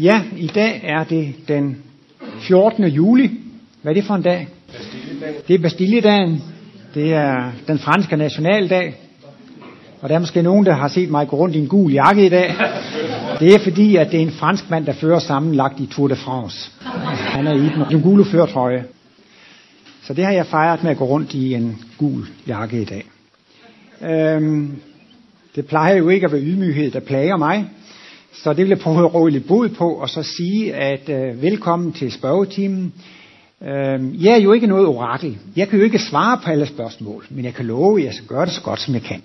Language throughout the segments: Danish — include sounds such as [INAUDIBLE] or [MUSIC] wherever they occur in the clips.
Ja, i dag er det den 14. juli. Hvad er det for en dag? Det er Bastilledagen. Det er den franske nationaldag. Og der er måske nogen, der har set mig gå rundt i en gul jakke i dag. Det er fordi, at det er en fransk mand, der fører sammenlagt i Tour de France. Han er i den, den gule førtrøje. Så det har jeg fejret med at gå rundt i en gul jakke i dag. Øhm, det plejer jo ikke at være ydmyghed, der plager mig. Så det vil jeg prøve at råde lidt bod på, og så sige, at øh, velkommen til spørgetimen. Øh, jeg er jo ikke noget orakel. Jeg kan jo ikke svare på alle spørgsmål, men jeg kan love, at jeg skal gøre det så godt, som jeg kan.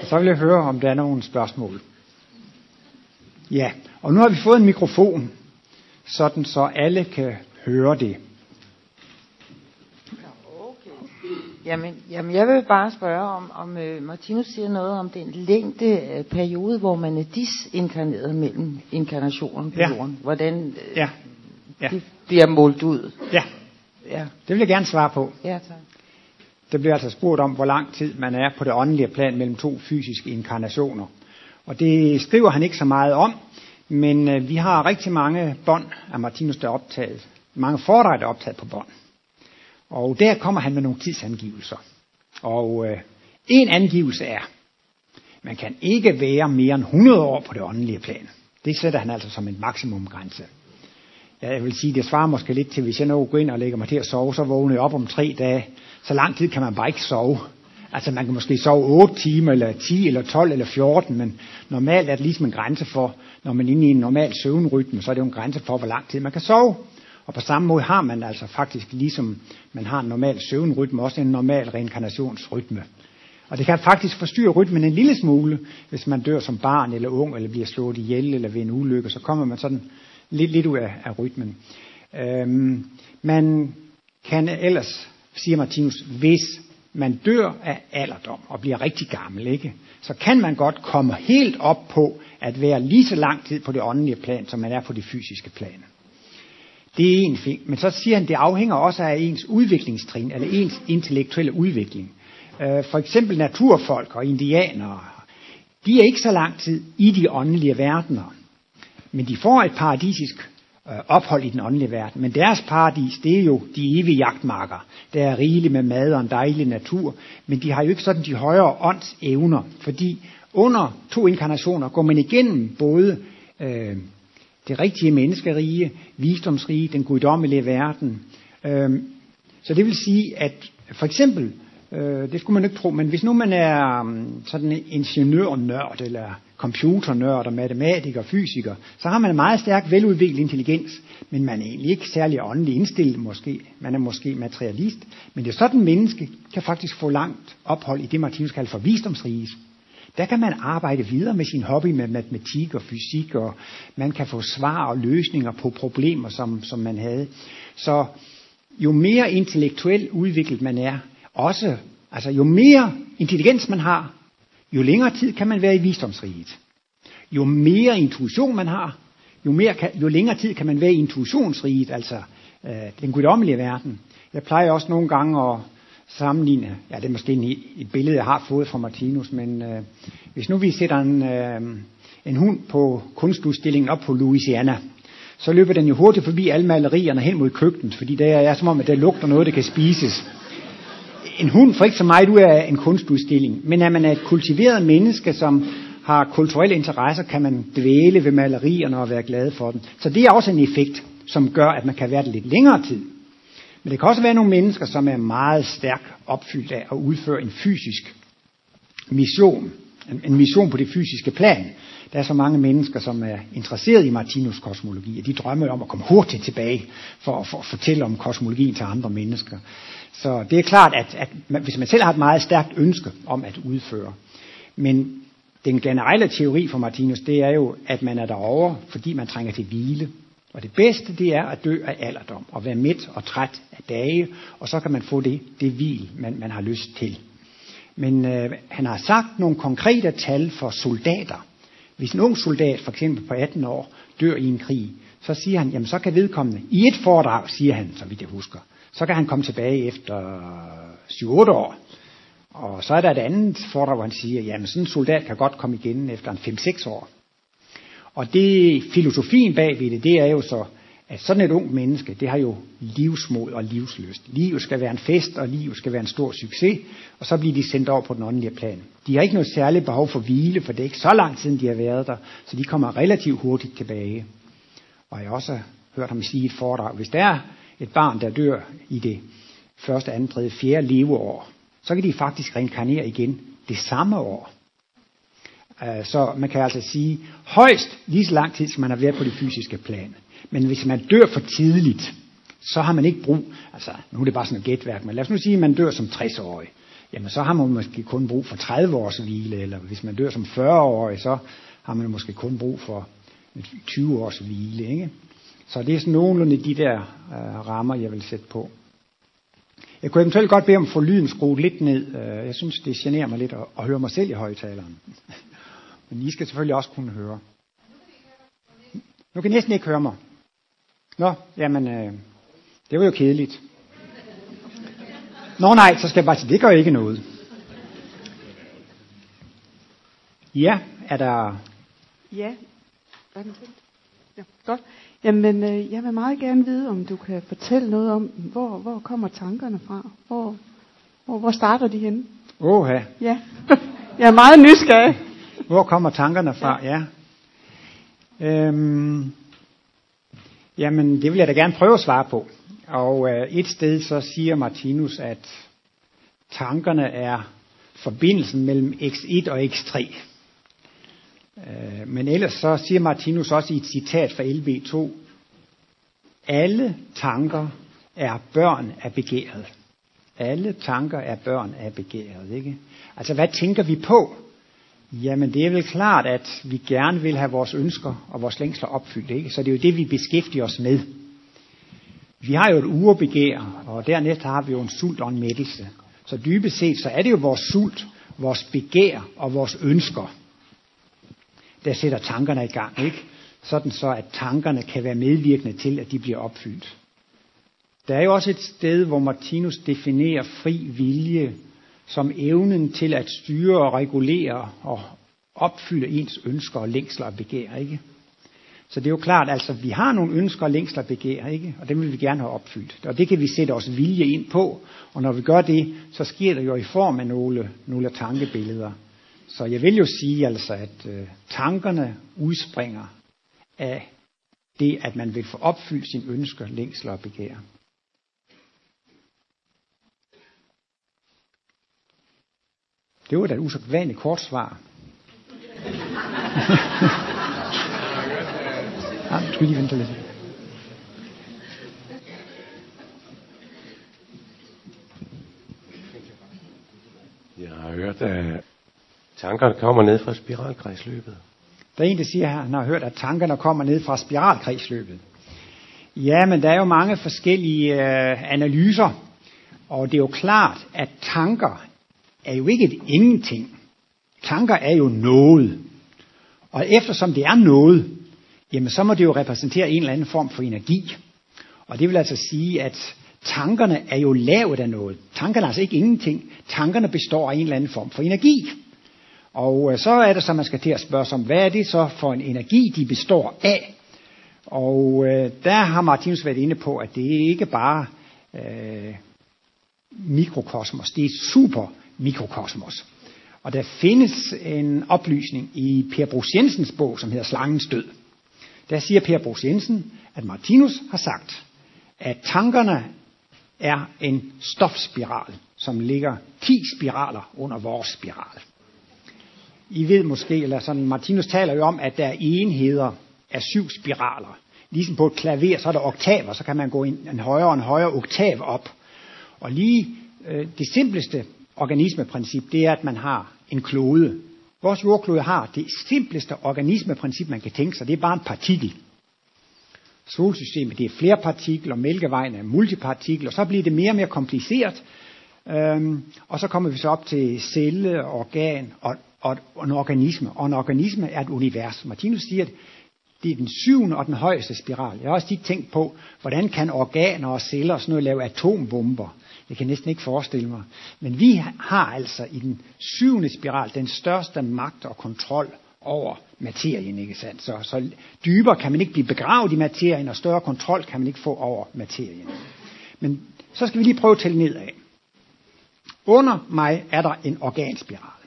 Og så vil jeg høre, om der er nogle spørgsmål. Ja, og nu har vi fået en mikrofon, sådan så alle kan høre det. Jamen, jamen, jeg vil bare spørge om, om uh, Martinus siger noget om den længde uh, periode, hvor man er disinkarneret mellem inkarnationen på Ja. jorden. Hvordan uh, Ja, ja, det bliver målt ud. ja, Ja, det vil jeg gerne svare på. ja tak. Der bliver altså spurgt om, hvor lang tid man er på det åndelige plan mellem to fysiske inkarnationer. Og det skriver han ikke så meget om, men øh, vi har rigtig mange bånd af Martinus, der er optaget. Mange foredrag, der er optaget på bånd. Og der kommer han med nogle tidsangivelser. Og øh, en angivelse er, man kan ikke være mere end 100 år på det åndelige plan. Det sætter han altså som en maksimumgrænse. Ja, jeg vil sige, det svarer måske lidt til, hvis jeg nu går ind og lægger mig til at sove, så vågner jeg op om tre dage. Så lang tid kan man bare ikke sove. Altså man kan måske sove 8 timer, eller 10, eller 12, eller 14, men normalt er det ligesom en grænse for, når man er inde i en normal søvnrytme, så er det jo en grænse for, hvor lang tid man kan sove. Og på samme måde har man altså faktisk, ligesom man har en normal søvnrytme, også en normal reinkarnationsrytme. Og det kan faktisk forstyrre rytmen en lille smule, hvis man dør som barn eller ung, eller bliver slået ihjel, eller ved en ulykke, så kommer man sådan lidt, lidt ud af, af rytmen. Øhm, man kan ellers, siger Martinus, hvis man dør af alderdom og bliver rigtig gammel, ikke, så kan man godt komme helt op på at være lige så lang tid på det åndelige plan, som man er på det fysiske plan. Det er en ting. Men så siger han, det afhænger også af ens udviklingstrin, eller ens intellektuelle udvikling. Øh, For eksempel naturfolk og indianere, de er ikke så lang tid i de åndelige verdener. Men de får et paradisisk øh, ophold i den åndelige verden. Men deres paradis, det er jo de evige jagtmarker. Der er rigeligt med mad og en dejlig natur. Men de har jo ikke sådan de højere ånds evner. Fordi under to inkarnationer går man igennem både øh, det rigtige menneskerige, visdomsrige, den guddommelige verden. Øhm, så det vil sige, at for eksempel, øh, det skulle man ikke tro, men hvis nu man er um, sådan en ingeniørnørd, eller computernørd, og matematiker, fysiker, så har man en meget stærk, veludviklet intelligens, men man er egentlig ikke særlig åndelig indstillet måske. Man er måske materialist, men det er sådan menneske kan faktisk få langt ophold i det, Martinus kalder for visdomsriges. Der kan man arbejde videre med sin hobby med matematik og fysik, og man kan få svar og løsninger på problemer, som, som man havde. Så jo mere intellektuelt udviklet man er, også, altså jo mere intelligens man har, jo længere tid kan man være i visdomsriget. Jo mere intuition man har, jo, mere kan, jo længere tid kan man være i intuitionsriget, altså øh, den guddommelige verden. Jeg plejer også nogle gange at sammenligne, ja det er måske en, et billede, jeg har fået fra Martinus, men øh, hvis nu vi sætter en, øh, en hund på kunstudstillingen op på Louisiana, så løber den jo hurtigt forbi alle malerierne hen mod køkkenet, fordi der er som om, at der lugter noget, der kan spises. En hund får ikke så meget ud af en kunstudstilling, men er man et kultiveret menneske, som har kulturelle interesser, kan man dvæle ved malerierne og være glad for dem. Så det er også en effekt, som gør, at man kan være det lidt længere tid. Men det kan også være nogle mennesker, som er meget stærkt opfyldt af at udføre en fysisk mission. En, mission på det fysiske plan. Der er så mange mennesker, som er interesseret i Martinus kosmologi, og de drømmer om at komme hurtigt tilbage for at, for at fortælle om kosmologien til andre mennesker. Så det er klart, at, at man, hvis man selv har et meget stærkt ønske om at udføre. Men den generelle teori for Martinus, det er jo, at man er derovre, fordi man trænger til hvile. Og det bedste, det er at dø af alderdom, og være midt og træt af dage, og så kan man få det, det hvil, man, man har lyst til. Men øh, han har sagt nogle konkrete tal for soldater. Hvis en ung soldat, for eksempel på 18 år, dør i en krig, så siger han, jamen så kan vedkommende, i et foredrag, siger han, så vidt jeg husker, så kan han komme tilbage efter 7-8 år. Og så er der et andet foredrag, hvor han siger, jamen sådan en soldat kan godt komme igen efter en 5-6 år. Og det filosofien bag ved det, det er jo så, at sådan et ung menneske, det har jo livsmod og livsløst. Livet skal være en fest, og livet skal være en stor succes, og så bliver de sendt over på den åndelige plan. De har ikke noget særligt behov for hvile, for det er ikke så lang tid, de har været der, så de kommer relativt hurtigt tilbage. Og jeg har også hørt ham sige et foredrag, hvis der er et barn, der dør i det første, andet, tredje, fjerde leveår, så kan de faktisk reinkarnere igen det samme år. Øh, så man kan altså sige, højst lige så lang tid skal man have været på det fysiske plan. Men hvis man dør for tidligt, så har man ikke brug, altså nu er det bare sådan et gætværk, men lad os nu sige, at man dør som 60-årig. Jamen så har man måske kun brug for 30 års hvile, eller hvis man dør som 40-årig, så har man måske kun brug for 20 års hvile. Ikke? Så det er sådan nogenlunde de der øh, rammer, jeg vil sætte på. Jeg kunne eventuelt godt bede om at få lyden skruet lidt ned. Øh, jeg synes, det generer mig lidt at, at høre mig selv i højtaleren. Men I skal selvfølgelig også kunne høre. Nu kan I næsten ikke høre mig. Nå, jamen, øh, det var jo kedeligt. Nå nej, så skal jeg bare sige, det gør ikke noget. Ja, er der... Ja, er den tændt? Ja, godt. Jamen, øh, jeg vil meget gerne vide, om du kan fortælle noget om, hvor, hvor kommer tankerne fra? Hvor, hvor, hvor starter de henne? Åh, Ja, [LAUGHS] jeg er meget nysgerrig. Hvor kommer tankerne fra? Ja. Øhm, jamen, det vil jeg da gerne prøve at svare på. Og øh, et sted så siger Martinus, at tankerne er forbindelsen mellem x1 og x3. Øh, men ellers så siger Martinus også i et citat fra LB2, alle tanker er børn af begæret. Alle tanker er børn af begæret, ikke? Altså, hvad tænker vi på? Jamen, det er vel klart, at vi gerne vil have vores ønsker og vores længsler opfyldt, ikke? Så det er jo det, vi beskæftiger os med. Vi har jo et urebegær, og dernæst har vi jo en sult og en mættelse. Så dybest set, så er det jo vores sult, vores begær og vores ønsker, der sætter tankerne i gang, ikke? Sådan så, at tankerne kan være medvirkende til, at de bliver opfyldt. Der er jo også et sted, hvor Martinus definerer fri vilje som evnen til at styre og regulere og opfylde ens ønsker og længsler og begær, ikke? Så det er jo klart, altså vi har nogle ønsker og længsler og begær, ikke? Og dem vil vi gerne have opfyldt. Og det kan vi sætte os vilje ind på, og når vi gør det, så sker det jo i form af nogle, nogle tankebilleder. Så jeg vil jo sige altså, at øh, tankerne udspringer af det, at man vil få opfyldt sine ønsker, længsler og begær. Det var da et usædvanligt kort svar. ja, [LAUGHS] du skal lige vente lidt. Jeg har hørt, at tankerne kommer ned fra spiralkredsløbet. Der er en, der siger, at han har hørt, at tankerne kommer ned fra spiralkredsløbet. Ja, men der er jo mange forskellige øh, analyser, og det er jo klart, at tanker er jo ikke et ingenting. Tanker er jo noget. Og eftersom det er noget, jamen så må det jo repræsentere en eller anden form for energi. Og det vil altså sige, at tankerne er jo lavet af noget. Tankerne er altså ikke ingenting. Tankerne består af en eller anden form for energi. Og øh, så er det så, man skal til at spørge sig om, hvad er det så for en energi, de består af? Og øh, der har Martinus været inde på, at det ikke bare øh, mikrokosmos, det er super mikrokosmos. Og der findes en oplysning i Per Brugs Jensens bog, som hedder Slangens død. Der siger Per Brugs Jensen, at Martinus har sagt, at tankerne er en stofspiral, som ligger 10 spiraler under vores spiral. I ved måske, eller sådan, Martinus taler jo om, at der er enheder af syv spiraler. Ligesom på et klaver, så er der oktaver, så kan man gå en, en højere og en højere oktav op. Og lige øh, det simpleste organismeprincip, det er, at man har en klode. Vores jordklode har det simpleste organismeprincip, man kan tænke sig. Det er bare en partikel. Solsystemet det er flere partikler, Mælkevejen er multipartikler, og så bliver det mere og mere kompliceret. Øhm, og så kommer vi så op til celle, organ og, og, og en organisme. Og en organisme er et univers. Martinus siger, at det er den syvende og den højeste spiral. Jeg har også tit tænkt på, hvordan kan organer og celler og sådan noget lave atombomber? Jeg kan næsten ikke forestille mig. Men vi har altså i den syvende spiral den største magt og kontrol over materien, ikke sandt? Så, så dybere kan man ikke blive begravet i materien, og større kontrol kan man ikke få over materien. Men så skal vi lige prøve at tælle nedad. Under mig er der en organspiral.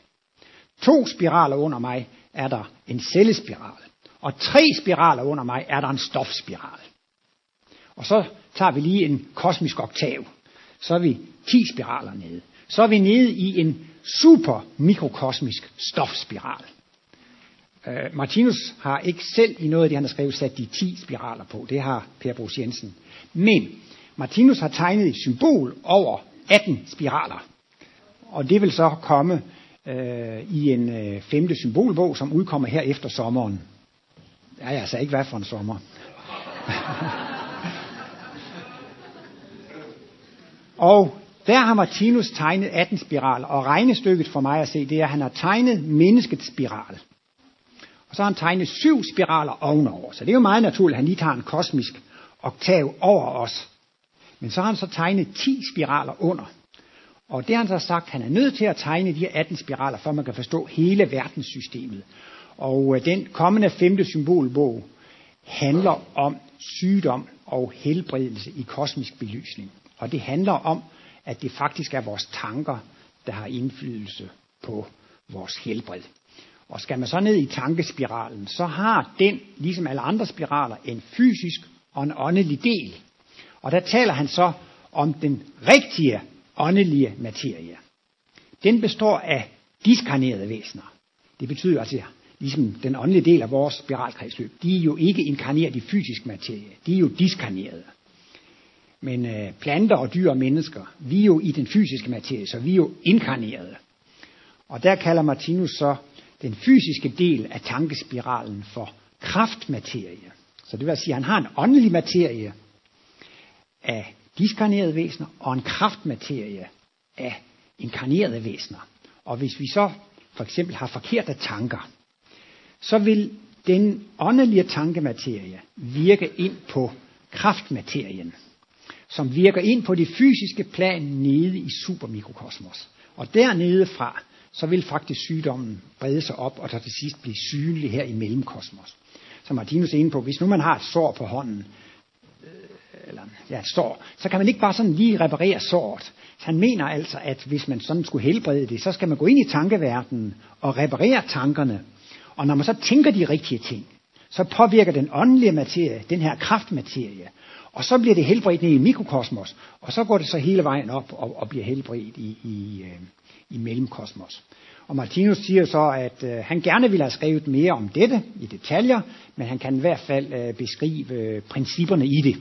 To spiraler under mig er der en cellespiral. Og tre spiraler under mig er der en stofspiral. Og så tager vi lige en kosmisk oktav. Så er vi 10 spiraler nede. Så er vi nede i en super mikrokosmisk stofspiral. Uh, Martinus har ikke selv i noget af det, han har skrevet, sat de 10 spiraler på. Det har Per Brugs Jensen. Men Martinus har tegnet et symbol over 18 spiraler. Og det vil så komme øh, i en øh, femte symbolbog, som udkommer her efter sommeren. Ja, jeg sagde ikke hvad for en sommer. [LAUGHS] og der har Martinus tegnet 18 spiraler, og regnestykket for mig at se, det er, at han har tegnet menneskets spiral. Og så har han tegnet syv spiraler ovenover. Så det er jo meget naturligt, at han lige tager en kosmisk oktav over os. Men så har han så tegnet 10 spiraler under. Og det har han så sagt, at han er nødt til at tegne de her 18 spiraler, for man kan forstå hele verdenssystemet. Og øh, den kommende femte symbolbog handler om sygdom og helbredelse i kosmisk belysning. Og det handler om, at det faktisk er vores tanker, der har indflydelse på vores helbred. Og skal man så ned i tankespiralen, så har den, ligesom alle andre spiraler, en fysisk og en åndelig del. Og der taler han så om den rigtige åndelige materie. Den består af diskarnerede væsener. Det betyder altså, ligesom den åndelige del af vores spiralkredsløb, de er jo ikke inkarneret i fysisk materie. De er jo diskarnerede. Men øh, planter og dyr og mennesker, vi er jo i den fysiske materie, så vi er jo inkarnerede. Og der kalder Martinus så den fysiske del af tankespiralen for kraftmaterie. Så det vil altså sige, at han har en åndelig materie af diskarnerede væsener og en kraftmaterie af inkarnerede væsener. Og hvis vi så for eksempel har forkerte tanker, så vil den åndelige tankematerie virke ind på kraftmaterien, som virker ind på det fysiske plan nede i supermikrokosmos. Og dernede fra, så vil faktisk sygdommen brede sig op og til sidst blive synlig her i mellemkosmos. Som Martinus er inde på, hvis nu man har et sår på hånden, øh, eller ja, et sår, så kan man ikke bare sådan lige reparere såret. Så han mener altså, at hvis man sådan skulle helbrede det, så skal man gå ind i tankeverdenen og reparere tankerne. Og når man så tænker de rigtige ting, så påvirker den åndelige materie, den her kraftmaterie, og så bliver det helbredt ned i mikrokosmos, og så går det så hele vejen op og, og bliver helbredt i, i, øh, i mellemkosmos. Og Martinus siger så, at øh, han gerne ville have skrevet mere om dette i detaljer, men han kan i hvert fald øh, beskrive øh, principperne i det.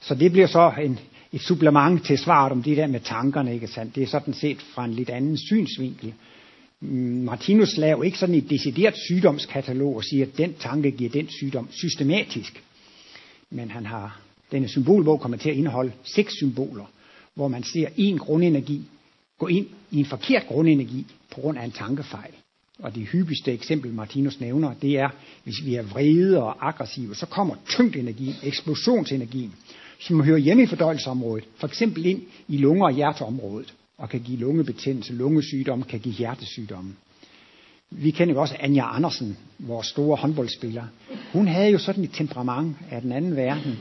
Så det bliver så en, et supplement til svaret om det der med tankerne, ikke sandt? Det er sådan set fra en lidt anden synsvinkel. Martinus laver ikke sådan et decideret sygdomskatalog og siger, at den tanke giver den sygdom systematisk. Men han har, denne symbolbog kommer til at indeholde seks symboler, hvor man ser en grundenergi gå ind i en forkert grundenergi på grund af en tankefejl. Og det hyppigste eksempel, Martinus nævner, det er, hvis vi er vrede og aggressive, så kommer tyngdenergien, eksplosionsenergien, som hører hjemme i fordøjelsesområdet, for eksempel ind i lunger- og hjerteområdet, og kan give lungebetændelse, lungesygdomme, kan give hjertesygdomme. Vi kender jo også Anja Andersen, vores store håndboldspiller. Hun havde jo sådan et temperament af den anden verden.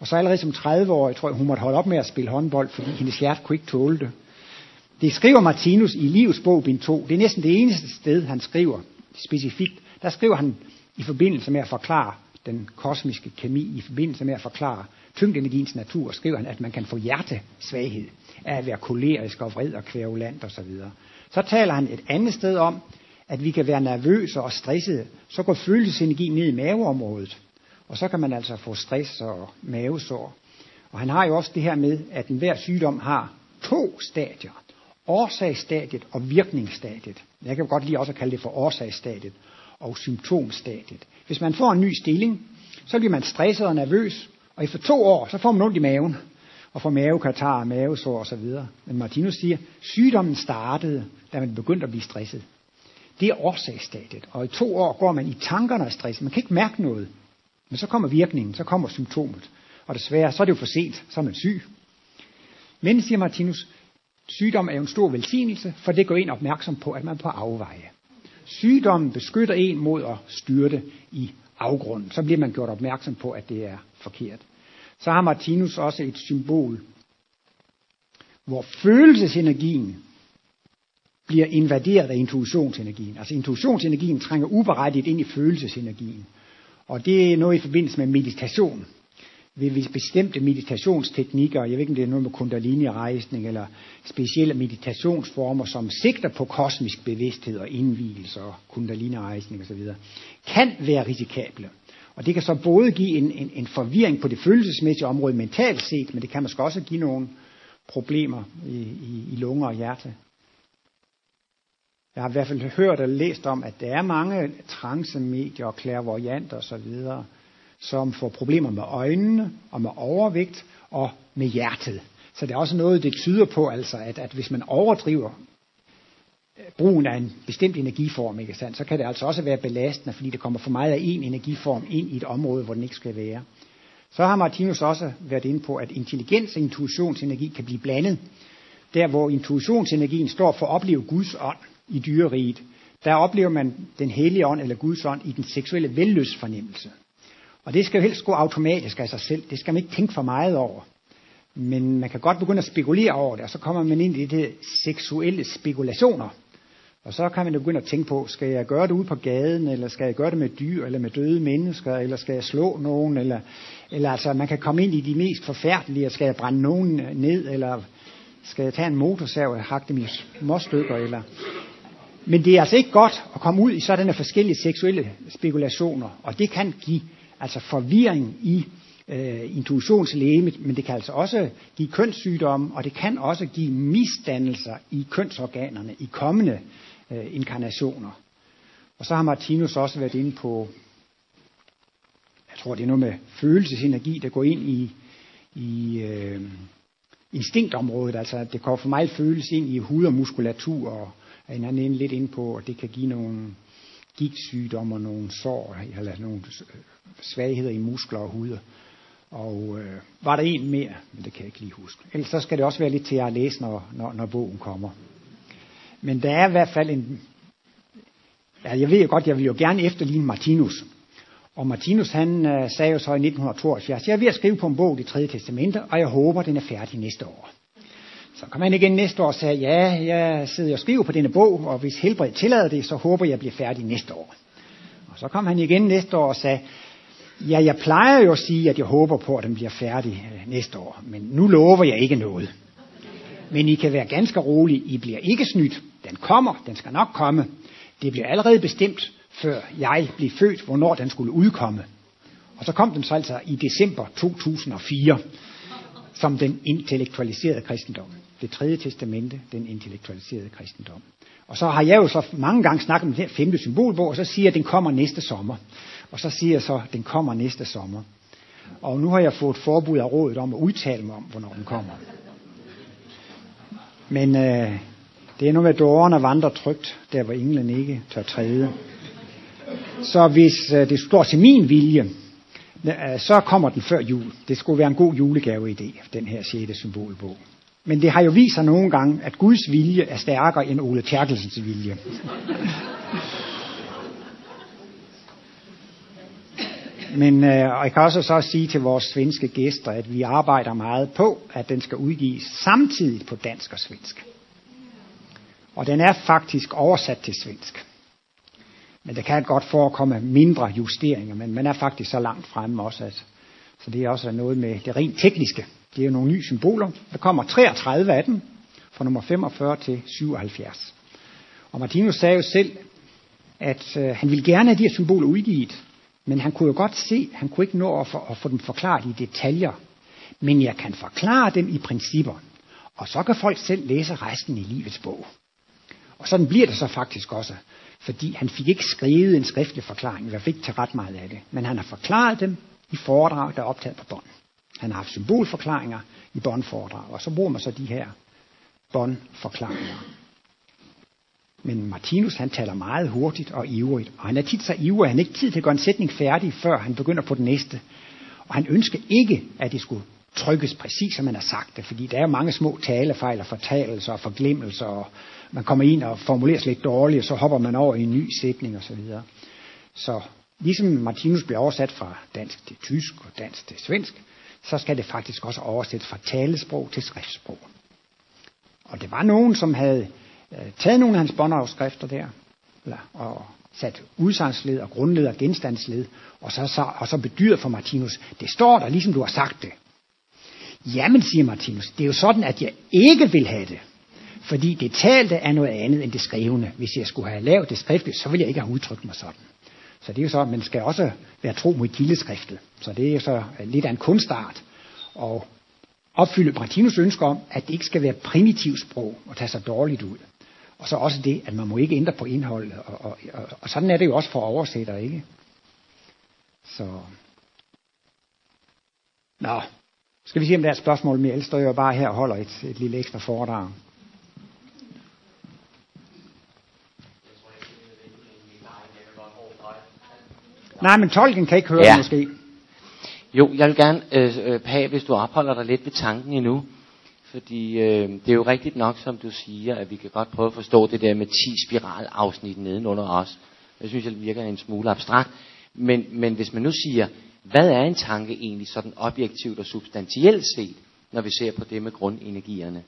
Og så allerede som 30-årig, tror jeg, hun måtte holde op med at spille håndbold, fordi hendes hjerte kunne ikke tåle det. Det skriver Martinus i Livets bog, bind 2. Det er næsten det eneste sted, han skriver specifikt. Der skriver han i forbindelse med at forklare den kosmiske kemi, i forbindelse med at forklare tyngdenergiens natur, skriver han, at man kan få hjertesvaghed af at være kolerisk og vred og kværulant osv. Så, taler han et andet sted om, at vi kan være nervøse og stressede, så går følelsesenergi ned i maveområdet. Og så kan man altså få stress og mavesår. Og han har jo også det her med, at enhver sygdom har to stadier årsagsstadiet og virkningsstadiet. Jeg kan godt lide også at kalde det for årsagsstadiet og symptomstadiet. Hvis man får en ny stilling, så bliver man stresset og nervøs, og efter to år, så får man ondt i maven, og får mavekatar, mavesår osv. Men Martinus siger, sygdommen startede, da man begyndte at blive stresset. Det er årsagsstadiet, og i to år går man i tankerne af stress. Man kan ikke mærke noget, men så kommer virkningen, så kommer symptomet. Og desværre, så er det jo for sent, så er man syg. Men, siger Martinus, Sygdom er jo en stor velsignelse, for det går en opmærksom på, at man er på afveje. Sygdommen beskytter en mod at styrte i afgrunden. Så bliver man gjort opmærksom på, at det er forkert. Så har Martinus også et symbol, hvor følelsesenergien bliver invaderet af intuitionsenergien. Altså intuitionsenergien trænger uberettiget ind i følelsesenergien. Og det er noget i forbindelse med meditation. Ved bestemte meditationsteknikker, jeg ved ikke om det er noget med kundalini-rejsning eller specielle meditationsformer, som sigter på kosmisk bevidsthed og indvielse og kundalini-rejsning osv., kan være risikable. Og det kan så både give en, en, en forvirring på det følelsesmæssige område mentalt set, men det kan måske også give nogle problemer i, i, i lunger og hjerte. Jeg har i hvert fald hørt og læst om, at der er mange trancemedier og klærvarianter osv., som får problemer med øjnene og med overvægt og med hjertet. Så det er også noget, det tyder på, altså, at, at hvis man overdriver brugen af en bestemt energiform, ikke sandt, så kan det altså også være belastende, fordi der kommer for meget af en energiform ind i et område, hvor den ikke skal være. Så har Martinus også været inde på, at intelligens og intuitionsenergi kan blive blandet. Der hvor intuitionsenergien står for at opleve Guds ånd i dyreriget, der oplever man den hellige ånd eller Guds ånd i den seksuelle vellystfornemmelse. Og det skal jo helst gå automatisk af sig selv. Det skal man ikke tænke for meget over. Men man kan godt begynde at spekulere over det, og så kommer man ind i det seksuelle spekulationer. Og så kan man jo begynde at tænke på, skal jeg gøre det ude på gaden, eller skal jeg gøre det med dyr, eller med døde mennesker, eller skal jeg slå nogen, eller, eller altså man kan komme ind i de mest forfærdelige, skal jeg brænde nogen ned, eller skal jeg tage en motorsav og hakke dem i småstykker, eller... Men det er altså ikke godt at komme ud i sådanne forskellige seksuelle spekulationer, og det kan give altså forvirring i øh, intuitionslægemet, men det kan altså også give kønssygdomme, og det kan også give misdannelser i kønsorganerne i kommende øh, inkarnationer. Og så har Martinus også været inde på, jeg tror det er noget med følelsesenergi, der går ind i, i øh, instinktområdet, altså at det kommer for meget følelse ind i hud og muskulatur, og en anden lidt ind på, at det kan give nogle gigtsygdomme og nogle sår, eller nogle svagheder i muskler og hud. Og øh, var der en mere, men det kan jeg ikke lige huske. Ellers så skal det også være lidt til at læse, når, når, når bogen kommer. Men der er i hvert fald en... Ja, jeg ved jo godt, jeg vil jo gerne efterligne Martinus. Og Martinus han øh, sagde jo så i 1972, jeg er ved at skrive på en bog, det tredje testamente, og jeg håber, den er færdig næste år. Så kom han igen næste år og sagde, ja, jeg sidder og skriver på denne bog, og hvis helbred tillader det, så håber jeg, bliver færdig næste år. Og så kom han igen næste år og sagde, ja, jeg plejer jo at sige, at jeg håber på, at den bliver færdig øh, næste år, men nu lover jeg ikke noget. Men I kan være ganske rolige, I bliver ikke snydt. Den kommer, den skal nok komme. Det blev allerede bestemt, før jeg blev født, hvornår den skulle udkomme. Og så kom den så altså i december 2004, som den intellektualiserede kristendom. Det tredje testamente, den intellektualiserede kristendom. Og så har jeg jo så mange gange snakket om den her femte symbolbog, og så siger jeg, at den kommer næste sommer. Og så siger jeg så, at den kommer næste sommer. Og nu har jeg fået forbud af rådet om at udtale mig om, hvornår den kommer. Men øh, det er nu med, dårerne vandrer trygt, der hvor englen ikke tør træde. Så hvis øh, det står til min vilje, øh, så kommer den før jul. Det skulle være en god julegave idé, den her 6. symbolbog. Men det har jo vist sig nogle gange, at Guds vilje er stærkere end Ole Terkelsens vilje. Men øh, og jeg kan også så sige til vores svenske gæster, at vi arbejder meget på, at den skal udgives samtidig på dansk og svensk. Og den er faktisk oversat til svensk. Men der kan godt forekomme mindre justeringer, men man er faktisk så langt fremme også, at, så det er også noget med det rent tekniske. Det er nogle nye symboler. Der kommer 33 af dem, fra nummer 45 til 77. Og Martinus sagde jo selv, at øh, han ville gerne have de her symboler udgivet, men han kunne jo godt se, han kunne ikke nå at, for, at få dem forklaret i detaljer. Men jeg kan forklare dem i principper. Og så kan folk selv læse resten i livets bog. Og sådan bliver det så faktisk også. Fordi han fik ikke skrevet en skriftlig forklaring, hvert fik til ret meget af det. Men han har forklaret dem i foredrag, der er optaget på bånd. Han har haft symbolforklaringer i båndforedrag, og så bruger man så de her båndforklaringer. Men Martinus han taler meget hurtigt og ivrigt, og han er tit så ivrig, at han ikke tid til at gøre en sætning færdig, før han begynder på den næste. Og han ønsker ikke, at det skulle trykkes præcis, som han har sagt det, fordi der er mange små talefejl og fortalelser og forglemmelser og, man kommer ind og formulerer sig lidt dårligt, og så hopper man over i en ny sætning osv. Så, videre. så ligesom Martinus bliver oversat fra dansk til tysk og dansk til svensk, så skal det faktisk også oversættes fra talesprog til skriftsprog. Og det var nogen, som havde øh, taget nogle af hans båndafskrifter der, eller, og sat udsagnsled og grundled og genstandsled, og så, så, og så bedyret for Martinus, det står der, ligesom du har sagt det. Jamen, siger Martinus, det er jo sådan, at jeg ikke vil have det. Fordi det talte er noget andet end det skrivende. Hvis jeg skulle have lavet det skriftligt, så ville jeg ikke have udtrykt mig sådan. Så det er jo så, at man skal også være tro mod kildeskriftet. Så det er jo så lidt af en kunstart. Og opfylde Martinus ønske om, at det ikke skal være primitivt sprog og tage sig dårligt ud. Og så også det, at man må ikke ændre på indholdet. Og, og, og, og sådan er det jo også for oversættere, ikke? Så. Nå, skal vi se, om der er et spørgsmål mere? Ellers står jeg bare her og holder et, et lille ekstra foredrag. Nej, men tolken kan ikke høre ja. det måske. Jo, jeg vil gerne øh, øh, have, hvis du opholder dig lidt ved tanken endnu. Fordi øh, det er jo rigtigt nok, som du siger, at vi kan godt prøve at forstå det der med 10 spiralafsnit nedenunder os. Det synes jeg virker en smule abstrakt. Men, men hvis man nu siger, hvad er en tanke egentlig sådan objektivt og substantielt set, når vi ser på det med grundenergierne?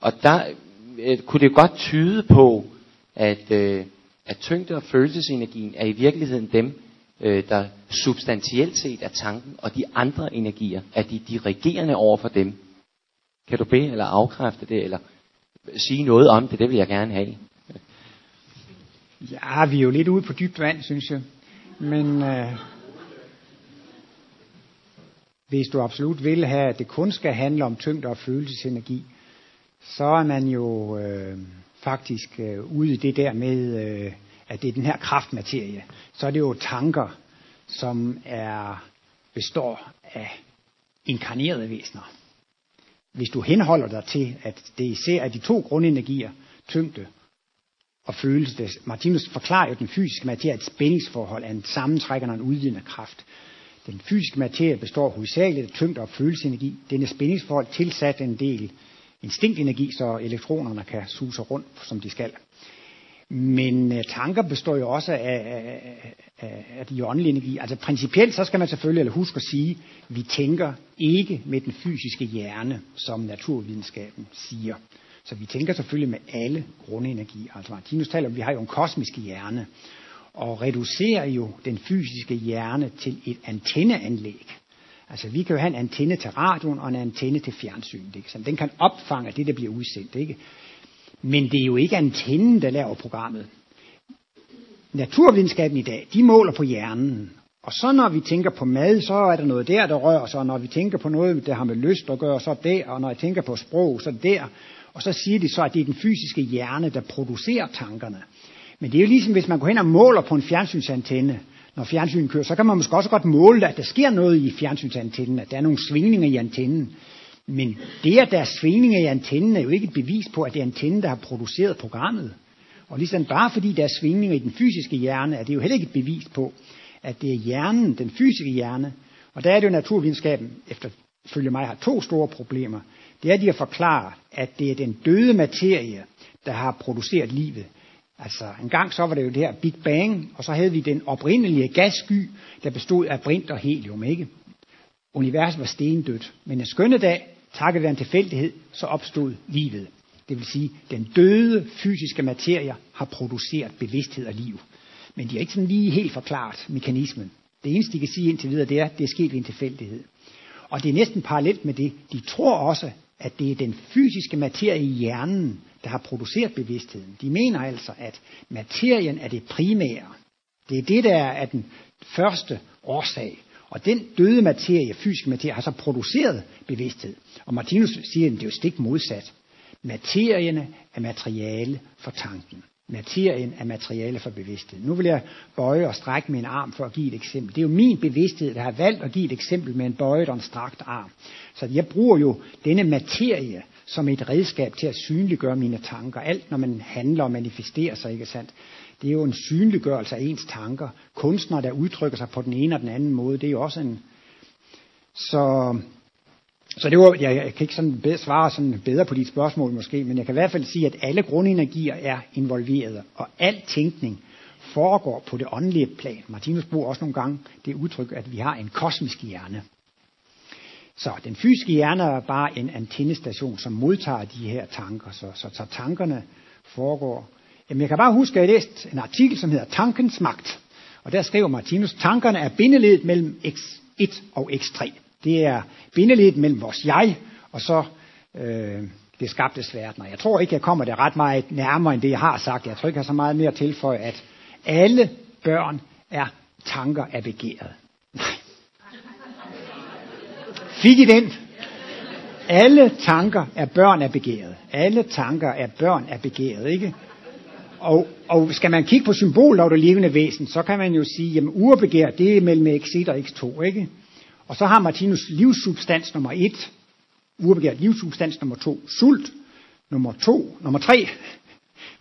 Og der øh, kunne det godt tyde på, at, øh, at tyngde- og følelsesenergien er i virkeligheden dem, øh, der substantielt set er tanken, og de andre energier er de dirigerende over for dem. Kan du bede eller afkræfte det, eller sige noget om det? Det vil jeg gerne have. Ja, vi er jo lidt ude på dybt vand, synes jeg. Men øh, hvis du absolut vil have, at det kun skal handle om tyngde og følelsesenergi, så er man jo øh, faktisk øh, ude i det der med, øh, at det er den her kraftmaterie. Så er det jo tanker, som er består af inkarnerede væsener. Hvis du henholder dig til, at det især er de to grundenergier, tyngde og følelse. Martinus forklarer jo den fysiske materie et spændingsforhold af en sammentrækkende og en udvidende kraft. Den fysiske materie består hovedsageligt af tyngde og følelsesenergi. Denne spændingsforhold tilsat en del instinktenergi, så elektronerne kan suse rundt, som de skal. Men øh, tanker består jo også af, af, af, af de åndelige energi. Altså principielt så skal man selvfølgelig eller huske at sige, at vi tænker ikke med den fysiske hjerne, som naturvidenskaben siger. Så vi tænker selvfølgelig med alle grundenergi. Altså Martinus taler om, vi har jo en kosmisk hjerne, og reducerer jo den fysiske hjerne til et antenneanlæg. Altså vi kan jo have en antenne til radioen og en antenne til fjernsynet. Ikke? Så den kan opfange det, der bliver udsendt. Ikke? Men det er jo ikke antennen, der laver programmet. Naturvidenskaben i dag, de måler på hjernen. Og så når vi tænker på mad, så er der noget der, der rører sig. Og når vi tænker på noget, der har med lyst at gøre, så er der. Og når jeg tænker på sprog, så er der. Og så siger de så, at det er den fysiske hjerne, der producerer tankerne. Men det er jo ligesom, hvis man går hen og måler på en fjernsynsantenne, når fjernsynet kører, så kan man måske også godt måle, at der sker noget i fjernsynsantennen, at der er nogle svingninger i antennen. Men det, at der er svingninger i antennen, er jo ikke et bevis på, at det er antennen, der har produceret programmet. Og ligesom bare fordi der er svingninger i den fysiske hjerne, er det jo heller ikke et bevis på, at det er hjernen, den fysiske hjerne. Og der er det jo naturvidenskaben, efter følge mig, har to store problemer. Det er, at de har forklaret, at det er den døde materie, der har produceret livet. Altså en gang så var det jo det her Big Bang, og så havde vi den oprindelige gassky, der bestod af brint og helium, ikke? Universet var stendødt, men en skønne dag, takket være en tilfældighed, så opstod livet. Det vil sige, den døde fysiske materie har produceret bevidsthed og liv. Men de har ikke sådan lige helt forklaret mekanismen. Det eneste, de kan sige indtil videre, det er, at det er sket ved en tilfældighed. Og det er næsten parallelt med det. De tror også, at det er den fysiske materie i hjernen, der har produceret bevidstheden. De mener altså, at materien er det primære. Det er det, der er den første årsag. Og den døde materie, fysisk materie, har så produceret bevidsthed. Og Martinus siger, at det er jo stik modsat. Materierne er materiale for tanken. Materien er materiale for bevidsthed. Nu vil jeg bøje og strække min arm for at give et eksempel. Det er jo min bevidsthed, der har valgt at give et eksempel med en bøjet og en strakt arm. Så jeg bruger jo denne materie som et redskab til at synliggøre mine tanker. Alt, når man handler og manifesterer sig, ikke sandt? Det er jo en synliggørelse af ens tanker. Kunstnere, der udtrykker sig på den ene og den anden måde, det er jo også en... Så så det var, jeg, jeg kan ikke sådan bedre, svare sådan bedre på dit spørgsmål måske, men jeg kan i hvert fald sige, at alle grundenergier er involveret, og al tænkning foregår på det åndelige plan. Martinus bruger også nogle gange det udtryk, at vi har en kosmisk hjerne. Så den fysiske hjerne er bare en antennestation, som modtager de her tanker. Så, så, så tankerne foregår. Jamen, jeg kan bare huske, at jeg læste en artikel, som hedder Tankens Magt. Og der skriver Martinus, tankerne er bindeledet mellem x1 og x3. Det er bindeledet mellem vores jeg og så øh, det skabte verden. Og jeg tror ikke, jeg kommer det ret meget nærmere, end det jeg har sagt. Jeg tror ikke, jeg har så meget mere at tilføje, at alle børn er tanker af begæret. Nej. Fik I den? Alle tanker er børn af begæret. Alle tanker er børn af begæret, ikke? Og, og skal man kigge på symboler af det levende væsen, så kan man jo sige, at urbegær, det er mellem x1 og x2, ikke? Og så har Martinus livssubstans nummer 1, urbegær livssubstans nummer 2, sult, nummer 2, nummer 3,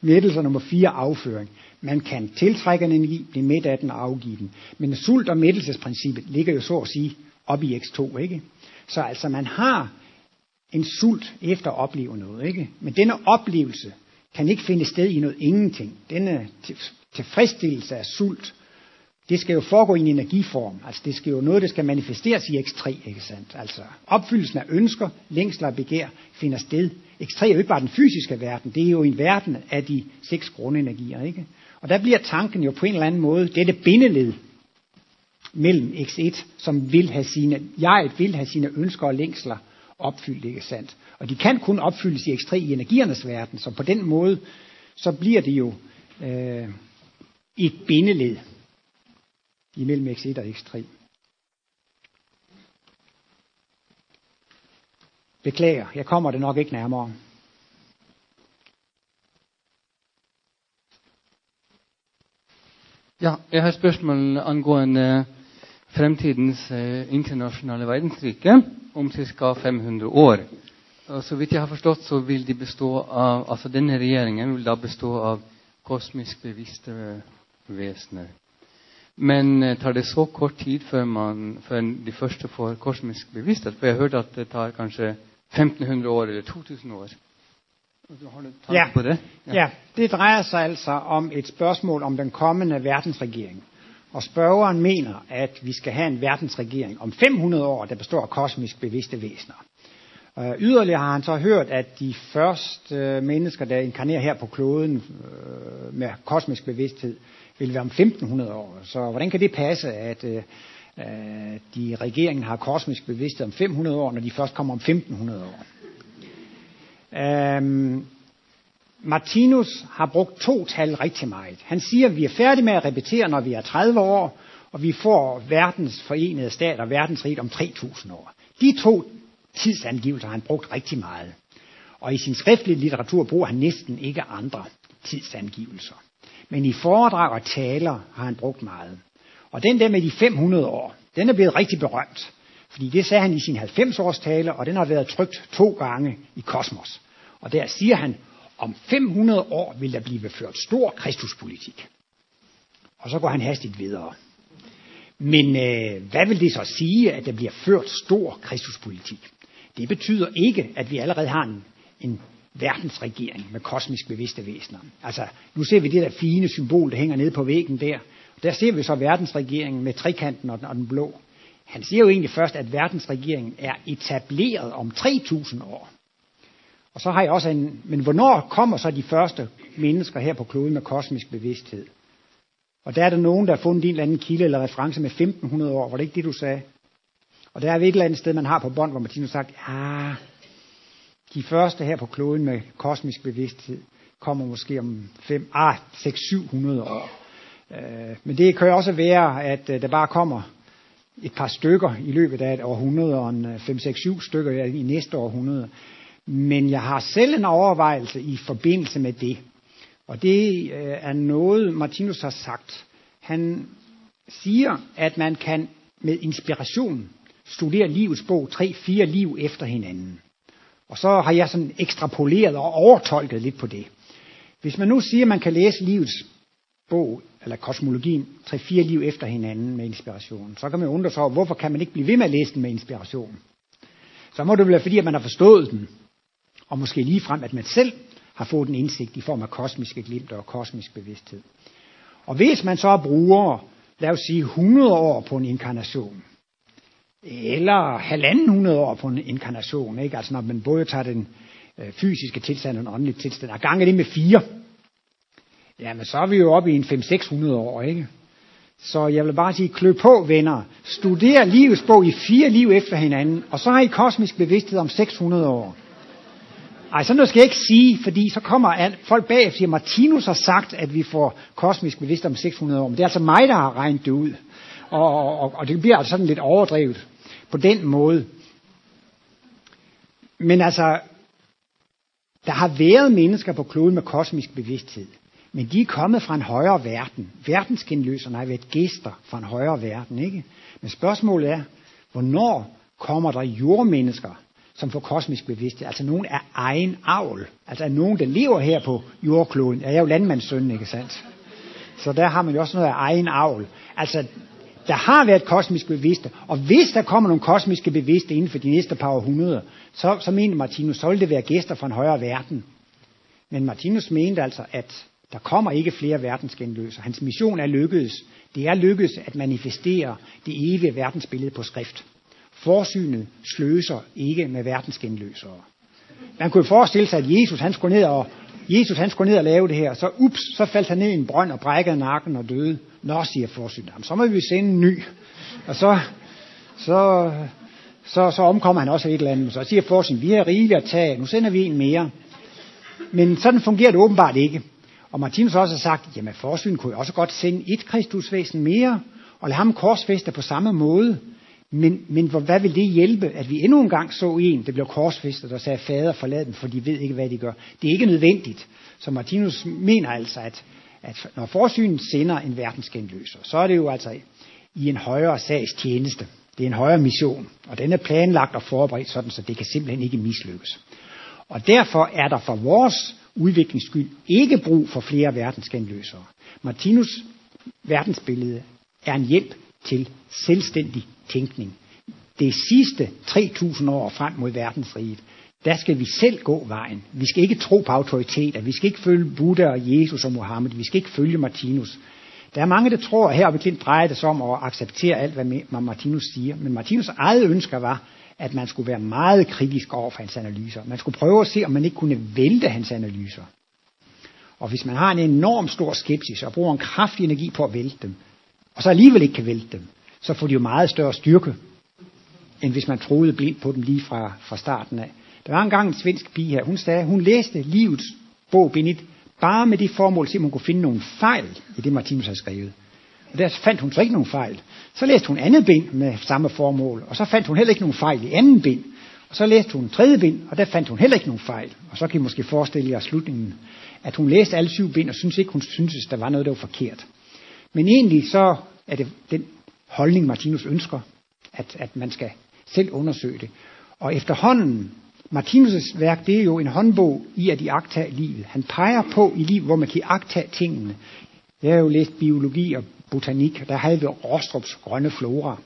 mættelse, nummer 4, afføring. Man kan tiltrække en energi, blive midt af den og afgive den. Men sult- og mættelsesprincippet ligger jo så at sige op i x2, ikke? Så altså man har en sult efter at opleve noget, ikke? Men denne oplevelse kan ikke finde sted i noget ingenting. Denne tilfredsstillelse af sult, det skal jo foregå i en energiform. Altså det skal jo noget, der skal manifesteres i X3, ikke sandt? Altså opfyldelsen af ønsker, længsler og begær finder sted. X3 er jo ikke bare den fysiske verden, det er jo en verden af de seks grundenergier, ikke? Og der bliver tanken jo på en eller anden måde dette bindeled mellem X1, som vil have sine, jeg vil have sine ønsker og længsler opfyldt, ikke sandt? Og de kan kun opfyldes i X3 i energiernes verden, så på den måde, så bliver det jo øh, et bindeled imellem X1 og X3. Beklager, jeg kommer det nok ikke nærmere. Ja, jeg har spørgsmål angående fremtidens eh, internasjonale verdensrike om ca. 500 år. Og så vidt jeg har forstått, så vil de bestå av Altså denne regjeringen vil da bestå av kosmisk bevisste vesener. Men eh, tar det så kort tid før, man, før de første får kosmisk bevissthet? For jeg hørte at det tar kanskje 1500 år eller 2000 år. Har Ja. på det? Ja, det drejer sig altså om et spørgsmål om den kommende verdensregering. Og spørgeren mener, at vi skal have en verdensregering om 500 år, der består af kosmisk bevidste væsener. Øh, yderligere har han så hørt, at de første øh, mennesker, der inkarnerer her på kloden øh, med kosmisk bevidsthed, vil være om 1500 år. Så hvordan kan det passe, at øh, de regeringen har kosmisk bevidsthed om 500 år, når de først kommer om 1500 år? Øhm, Martinus har brugt to tal rigtig meget. Han siger, at vi er færdige med at repetere, når vi er 30 år, og vi får verdens forenede stater, verdensrigt om 3000 år. De to tidsangivelser har han brugt rigtig meget. Og i sin skriftlige litteratur bruger han næsten ikke andre tidsangivelser. Men i foredrag og taler har han brugt meget. Og den der med de 500 år, den er blevet rigtig berømt. Fordi det sagde han i sin 90-års tale, og den har været trykt to gange i Kosmos. Og der siger han, om 500 år vil der blive ført stor kristuspolitik. Og så går han hastigt videre. Men øh, hvad vil det så sige, at der bliver ført stor kristuspolitik? Det betyder ikke, at vi allerede har en, en verdensregering med kosmisk bevidste væsener. Altså, nu ser vi det der fine symbol, der hænger nede på væggen der. Der ser vi så verdensregeringen med trekanten og den, og den blå. Han siger jo egentlig først, at verdensregeringen er etableret om 3000 år. Og så har jeg også en, men hvornår kommer så de første mennesker her på kloden med kosmisk bevidsthed? Og der er der nogen, der har fundet en eller anden kilde eller reference med 1500 år. Var det ikke det, du sagde? Og der er et eller andet sted, man har på bånd, hvor Martinus har sagt, ja, de første her på kloden med kosmisk bevidsthed kommer måske om 5, ah, 600-700 år. Øh, men det kan jo også være, at øh, der bare kommer et par stykker i løbet af et århundrede, og en 5-6-7 stykker i næste århundrede. Men jeg har selv en overvejelse i forbindelse med det. Og det øh, er noget, Martinus har sagt. Han siger, at man kan med inspiration studere livets bog tre-fire liv efter hinanden. Og så har jeg sådan ekstrapoleret og overtolket lidt på det. Hvis man nu siger, at man kan læse livets bog, eller kosmologien, tre-fire liv efter hinanden med inspiration, så kan man undre sig over, hvorfor kan man ikke blive ved med at læse den med inspiration? så må det være fordi, at man har forstået den. Og måske lige frem, at man selv har fået en indsigt i form af kosmiske glimt og kosmisk bevidsthed. Og hvis man så bruger, lad os sige, 100 år på en inkarnation, eller halvanden hundrede år på en inkarnation, ikke? altså når man både tager den øh, fysiske tilstand og den åndelige tilstand, og ganger det med fire, jamen så er vi jo oppe i en 5-600 år, ikke? Så jeg vil bare sige, klø på venner, studer livets bog i fire liv efter hinanden, og så har I kosmisk bevidsthed om 600 år. Ej, sådan noget skal jeg ikke sige, fordi så kommer folk bagefter og siger, Martinus har sagt, at vi får kosmisk bevidsthed om 600 år. Men det er altså mig, der har regnet det ud. Og, og, og det bliver altså sådan lidt overdrevet på den måde. Men altså, der har været mennesker på kloden med kosmisk bevidsthed. Men de er kommet fra en højere verden. Verdensgenløserne har været gæster fra en højere verden, ikke? Men spørgsmålet er, hvornår kommer der jordmennesker, som får kosmisk bevidsthed? Altså nogen af egen avl. Altså nogen, der lever her på jordkloden. Jeg er jo landmandssøn, ikke sandt? Så der har man jo også noget af egen avl. Altså, der har været kosmisk bevidste, og hvis der kommer nogle kosmiske bevidste inden for de næste par århundreder, så, så mener Martinus, så vil det være gæster fra en højere verden. Men Martinus mente altså, at der kommer ikke flere verdensgenløser. Hans mission er lykkedes. Det er lykkedes at manifestere det evige verdensbillede på skrift. Forsynet sløser ikke med verdensgenløsere. Man kunne forestille sig, at Jesus han skulle ned og, Jesus han skulle ned og lave det her, så ups, så faldt han ned i en brønd og brækkede nakken og døde. Nå, siger forsynet, ham, så må vi sende en ny. Og så, så, så, så omkommer han også et eller andet. Så siger forsynet, vi har rigeligt at tage, nu sender vi en mere. Men sådan fungerer det åbenbart ikke. Og Martinus også har sagt, jamen forsynet kunne også godt sende et kristusvæsen mere, og lade ham korsfeste på samme måde. Men, men hvad vil det hjælpe, at vi endnu en gang så en, der blev korsfæstet og sagde, fader forlad dem, for de ved ikke, hvad de gør. Det er ikke nødvendigt. Så Martinus mener altså, at, at når forsynet sender en verdensgenløser, så er det jo altså i en højere sags tjeneste. Det er en højere mission, og den er planlagt og forberedt sådan, så det kan simpelthen ikke mislykkes. Og derfor er der for vores udviklingsskyld ikke brug for flere verdensgenløsere. Martinus verdensbillede er en hjælp til selvstændig tænkning. Det sidste 3000 år frem mod verdensriget, der skal vi selv gå vejen. Vi skal ikke tro på autoriteter. Vi skal ikke følge Buddha og Jesus og Mohammed. Vi skal ikke følge Martinus. Der er mange, der tror, at her ved Klint drejer det sig om at acceptere alt, hvad Martinus siger. Men Martinus eget ønsker var, at man skulle være meget kritisk over for hans analyser. Man skulle prøve at se, om man ikke kunne vælte hans analyser. Og hvis man har en enorm stor skepsis og bruger en kraftig energi på at vælte dem, og så alligevel ikke kan vælte dem, så får de jo meget større styrke, end hvis man troede blindt på dem lige fra, fra starten af. Der var engang en svensk pige her, hun sagde, hun læste livets bog Benit, bare med det formål, at hun kunne finde nogle fejl i det, Martinus har skrevet. Og der fandt hun så ikke nogen fejl. Så læste hun andet bind med samme formål, og så fandt hun heller ikke nogen fejl i anden bind. Og så læste hun tredje bind, og der fandt hun heller ikke nogen fejl. Og så kan I måske forestille jer slutningen, at hun læste alle syv bind, og synes ikke, hun syntes, der var noget, der var forkert. Men egentlig så er det den holdning, Martinus ønsker, at, at man skal selv undersøge det. Og efterhånden, Martinus' værk, det er jo en håndbog i at iagtage livet. Han peger på i livet, hvor man kan iagtage tingene. Jeg har jo læst biologi og botanik, og der havde vi Rostrups grønne flora.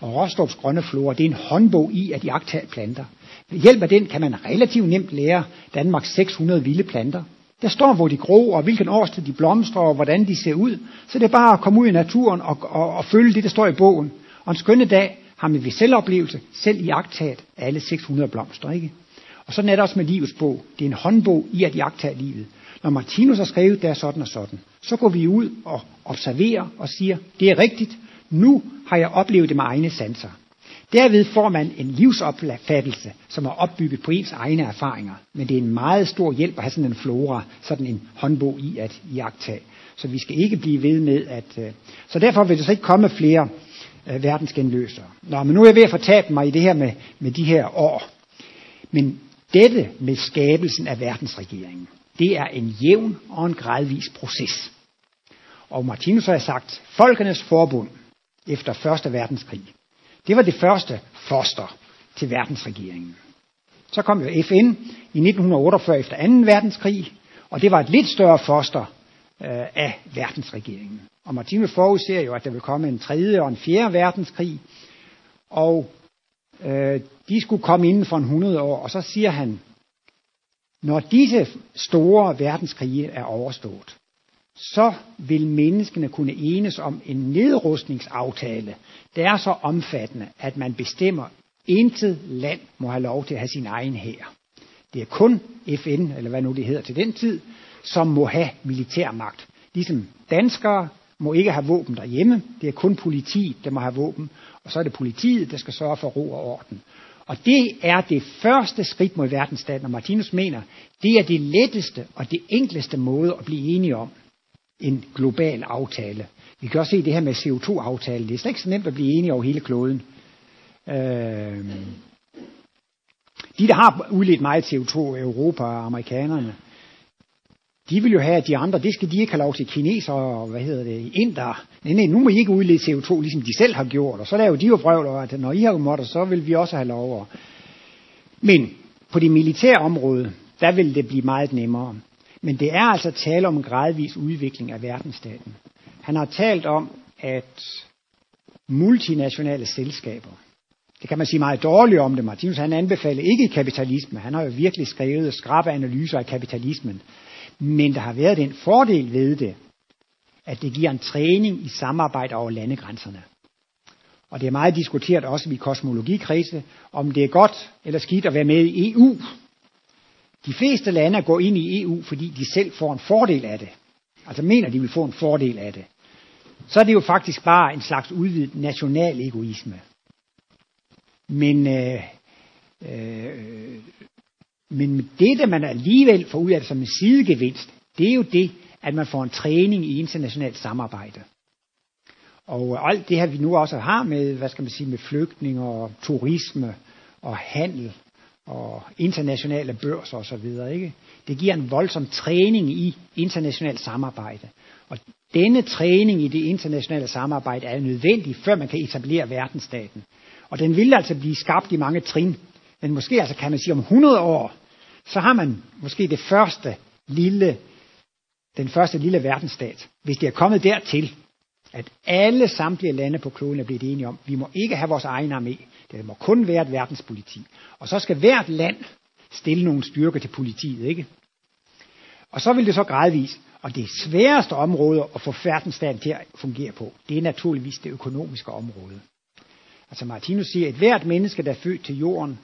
Og Rostrups grønne flora, det er en håndbog i at iagtage planter. Ved hjælp af den kan man relativt nemt lære Danmarks 600 vilde planter. Der står, hvor de gror, og hvilken årstid de blomstrer, og hvordan de ser ud. Så det er bare at komme ud i naturen og, og, og følge det, der står i bogen. Og en skønne dag har man ved selvoplevelse selv iagtaget alle 600 blomster, ikke? Og sådan er det også med livets bog. Det er en håndbog i at jagtage livet. Når Martinus har skrevet, det er sådan og sådan, så går vi ud og observerer og siger, det er rigtigt, nu har jeg oplevet det med egne sanser. Derved får man en livsopfattelse, som er opbygget på ens egne erfaringer. Men det er en meget stor hjælp at have sådan en flora, sådan en håndbog i at iagtage. Så vi skal ikke blive ved med at... Øh, så derfor vil der så ikke komme flere øh, verdensgenløsere. Nå, men nu er jeg ved at fortabe mig i det her med, med de her år. Men dette med skabelsen af verdensregeringen, det er en jævn og en gradvis proces. Og Martinus har sagt, Folkenes Forbund efter Første Verdenskrig, det var det første foster til verdensregeringen. Så kom jo FN i 1948 efter 2. verdenskrig, og det var et lidt større foster øh, af verdensregeringen. Og Martinus forudser jo, at der vil komme en tredje og en fjerde verdenskrig, og øh, de skulle komme inden for en 100 år, og så siger han, når disse store verdenskrige er overstået, så vil menneskene kunne enes om en nedrustningsaftale, der er så omfattende, at man bestemmer, intet land må have lov til at have sin egen hær. Det er kun FN, eller hvad nu det hedder til den tid, som må have militærmagt. Ligesom danskere må ikke have våben derhjemme. Det er kun politiet, der må have våben. Og så er det politiet, der skal sørge for ro og orden. Og det er det første skridt mod verdensstaten, og Martinus mener, det er det letteste og det enkleste måde at blive enige om en global aftale. Vi kan også se det her med CO2-aftalen. Det er slet ikke så nemt at blive enige over hele kloden. Øh, de, der har udledt meget CO2, Europa og amerikanerne, de vil jo have, at de andre, det skal de ikke have lov til kineser og hvad hedder det, inder. Nej, nej, nu må I ikke udlede CO2, ligesom de selv har gjort. Og så laver de jo brøvler, at når I har måttet, så vil vi også have lov. Men på det militære område, der vil det blive meget nemmere. Men det er altså tale om en gradvis udvikling af verdensstaten. Han har talt om, at multinationale selskaber, det kan man sige meget dårligt om det. Martinus han anbefaler ikke kapitalisme. Han har jo virkelig skrevet skrappe analyser af kapitalismen. Men der har været en fordel ved det, at det giver en træning i samarbejde over landegrænserne. Og det er meget diskuteret også i kosmologikredse, om det er godt eller skidt at være med i EU. De fleste lande går ind i EU, fordi de selv får en fordel af det. Altså mener, de vil få en fordel af det. Så er det jo faktisk bare en slags udvidet national egoisme. Men, øh, øh, men det, der man alligevel får ud af det som en sidegevinst, det er jo det, at man får en træning i internationalt samarbejde. Og øh, alt det her, vi nu også har med, hvad skal man sige, med flygtninge og turisme og handel og internationale børser osv., ikke? det giver en voldsom træning i internationalt samarbejde. Og denne træning i det internationale samarbejde er nødvendig, før man kan etablere verdensstaten. Og den vil altså blive skabt i mange trin. Men måske altså kan man sige om 100 år, så har man måske det første lille, den første lille verdensstat. Hvis det er kommet dertil, at alle samtlige lande på kloden er blevet enige om, vi må ikke have vores egen armé. Det må kun være et verdenspoliti. Og så skal hvert land stille nogle styrker til politiet, ikke? Og så vil det så gradvist, og det sværeste område at få verdensstaten til at fungere på, det er naturligvis det økonomiske område. Altså Martinus siger, at hvert menneske, der er født til jorden,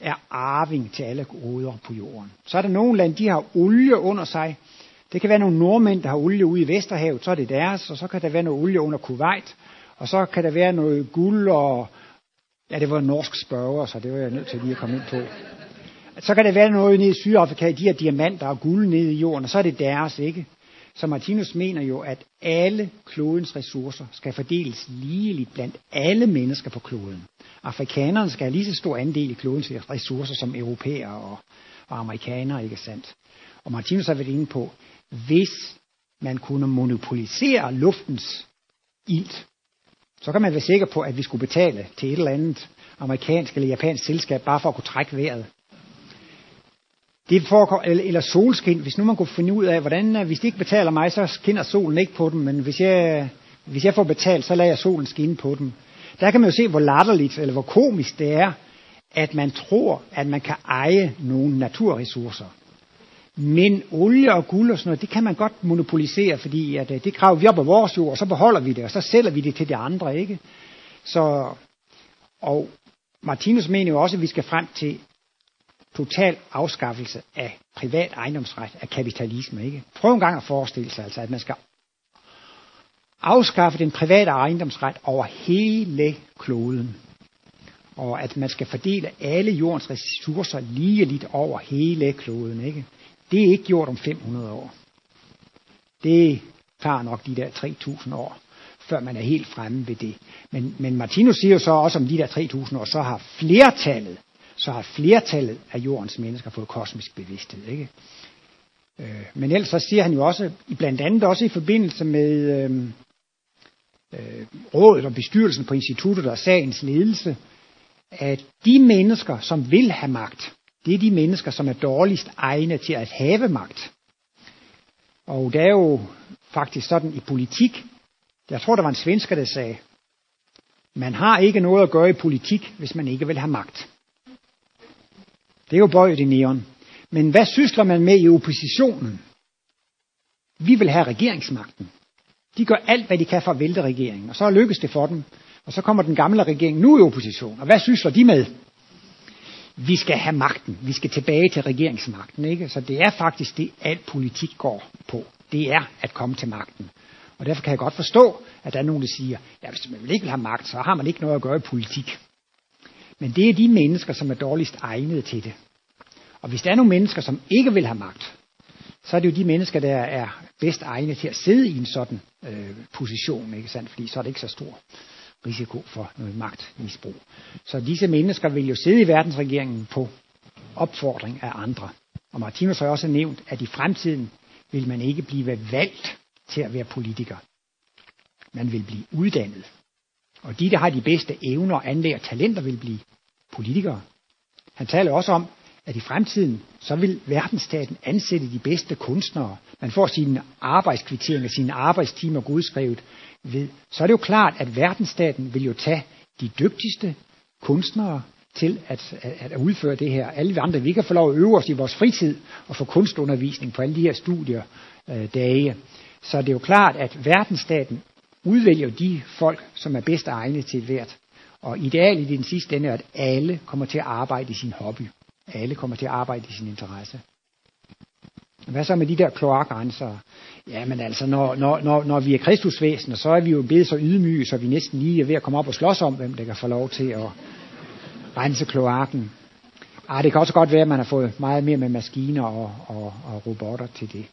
er arving til alle goder på jorden. Så er der nogle lande, de har olie under sig. Det kan være nogle nordmænd, der har olie ude i Vesterhavet, så er det deres, og så kan der være noget olie under Kuwait, og så kan der være noget guld og... Ja, det var en norsk spørger, så det var jeg nødt til lige at komme ind på. Så kan det være noget nede i Sydafrika, de her diamanter og guld nede i jorden, og så er det deres, ikke? Så Martinus mener jo, at alle klodens ressourcer skal fordeles ligeligt blandt alle mennesker på kloden. Afrikanerne skal have lige så stor andel i klodens ressourcer som europæere og, og amerikanere, ikke sandt? Og Martinus har været inde på, hvis man kunne monopolisere luftens ilt, så kan man være sikker på, at vi skulle betale til et eller andet amerikansk eller japansk selskab, bare for at kunne trække vejret. Det foregår, eller, eller solskin, hvis nu man kunne finde ud af, hvordan, øh, hvis de ikke betaler mig, så skinner solen ikke på dem, men hvis jeg, hvis jeg får betalt, så lader jeg solen skinne på dem. Der kan man jo se, hvor latterligt, eller hvor komisk det er, at man tror, at man kan eje nogle naturressourcer. Men olie og guld og sådan noget, det kan man godt monopolisere, fordi at, øh, det krav vi op af vores jord, og så beholder vi det, og så sælger vi det til de andre, ikke? Så, og Martinus mener jo også, at vi skal frem til total afskaffelse af privat ejendomsret, af kapitalisme. Ikke? Prøv en gang at forestille sig, altså, at man skal afskaffe den private ejendomsret over hele kloden. Og at man skal fordele alle jordens ressourcer lige lidt over hele kloden. Ikke? Det er ikke gjort om 500 år. Det tager nok de der 3.000 år, før man er helt fremme ved det. Men, men Martinus siger jo så også om de der 3.000 år, så har flertallet så har flertallet af jordens mennesker fået kosmisk bevidsthed. Ikke? Øh, men ellers så siger han jo også, blandt andet også i forbindelse med øh, øh, rådet og bestyrelsen på instituttet og sagens ledelse, at de mennesker, som vil have magt, det er de mennesker, som er dårligst egne til at have magt. Og det er jo faktisk sådan i politik, jeg tror, der var en svensker, der sagde, Man har ikke noget at gøre i politik, hvis man ikke vil have magt. Det er jo bøjet i neon. Men hvad sysler man med i oppositionen? Vi vil have regeringsmagten. De gør alt, hvad de kan for at vælte regeringen, og så lykkes det for dem. Og så kommer den gamle regering nu i opposition. Og hvad sysler de med? Vi skal have magten. Vi skal tilbage til regeringsmagten. Ikke? Så det er faktisk det, alt politik går på. Det er at komme til magten. Og derfor kan jeg godt forstå, at der er nogen, der siger, ja, hvis man ikke vil have magt, så har man ikke noget at gøre i politik. Men det er de mennesker, som er dårligst egnet til det. Og hvis der er nogle mennesker, som ikke vil have magt, så er det jo de mennesker, der er bedst egnet til at sidde i en sådan øh, position, ikke sandt? Fordi så er det ikke så stor risiko for noget magtmisbrug. Så disse mennesker vil jo sidde i verdensregeringen på opfordring af andre. Og Martinus har også nævnt, at i fremtiden vil man ikke blive valgt til at være politiker. Man vil blive uddannet. Og de, der har de bedste evner, anlæg og talenter, vil blive politikere. Han taler også om, at i fremtiden, så vil verdensstaten ansætte de bedste kunstnere. Man får sine arbejdskvitteringer, sine arbejdstimer godskrevet ved. Så er det jo klart, at verdensstaten vil jo tage de dygtigste kunstnere til at, at, at udføre det her. Alle vi andre, vi kan få lov at øve os i vores fritid og få kunstundervisning på alle de her studier øh, dage. Så det er jo klart, at verdensstaten udvælger de folk, som er bedst egnet til hvert. Og idealet i den sidste ende er, at alle kommer til at arbejde i sin hobby. Alle kommer til at arbejde i sin interesse. Hvad så med de der kloakgrænser? Jamen altså, når, når, når, når vi er kristusvæsener, så er vi jo blevet så ydmyge, så vi næsten lige er ved at komme op og slås om, hvem der kan få lov til at rense kloakken. Ah, det kan også godt være, at man har fået meget mere med maskiner og, og, og robotter til det.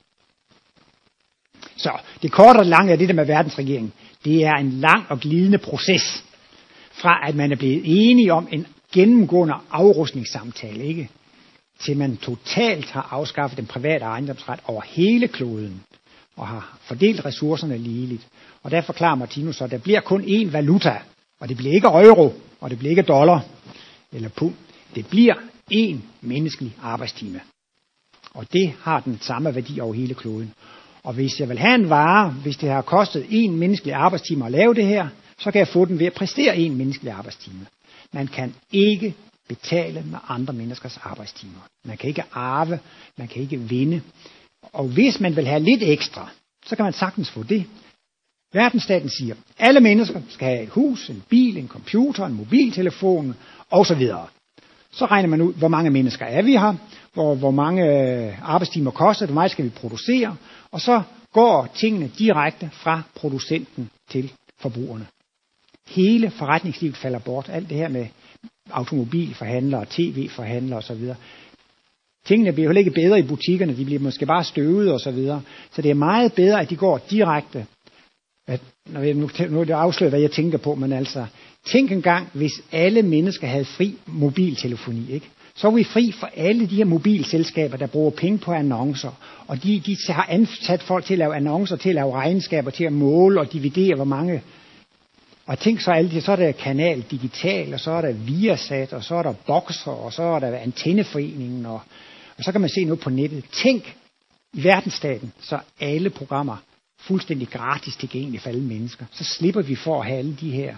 Så det korte og lange af det der med verdensregeringen, det er en lang og glidende proces fra at man er blevet enige om en gennemgående afrustningssamtale, ikke? Til man totalt har afskaffet den private ejendomsret over hele kloden og har fordelt ressourcerne ligeligt. Og der forklarer Martinus så, at der bliver kun én valuta, og det bliver ikke euro, og det bliver ikke dollar eller pund. Det bliver én menneskelig arbejdstime. Og det har den samme værdi over hele kloden. Og hvis jeg vil have en vare, hvis det har kostet en menneskelig arbejdstime at lave det her, så kan jeg få den ved at præstere en menneskelig arbejdstime. Man kan ikke betale med andre menneskers arbejdstimer. Man kan ikke arve, man kan ikke vinde. Og hvis man vil have lidt ekstra, så kan man sagtens få det. Verdensstaten siger, at alle mennesker skal have et hus, en bil, en computer, en mobiltelefon osv. Så regner man ud, hvor mange mennesker er vi her, hvor, hvor mange øh, arbejdstimer koster det, hvor meget skal vi producere, og så går tingene direkte fra producenten til forbrugerne. Hele forretningslivet falder bort. Alt det her med automobilforhandlere, tv-forhandlere osv. Tingene bliver jo ikke bedre i butikkerne, de bliver måske bare støvet og så videre. Så det er meget bedre, at de går direkte. At, når jeg, nu, nu er det afsløret, hvad jeg tænker på, men altså, tænk engang, hvis alle mennesker havde fri mobiltelefoni, ikke? så er vi fri for alle de her mobilselskaber, der bruger penge på annoncer. Og de, de har ansat folk til at lave annoncer, til at lave regnskaber, til at måle og dividere, hvor mange og tænk så alle det, så er der Kanal Digital, og så er der Viasat, og så er der Boxer, og så er der Antenneforeningen, og, og så kan man se noget på nettet. Tænk i verdensstaten, så alle programmer fuldstændig gratis tilgængelige for alle mennesker. Så slipper vi for at have alle de her.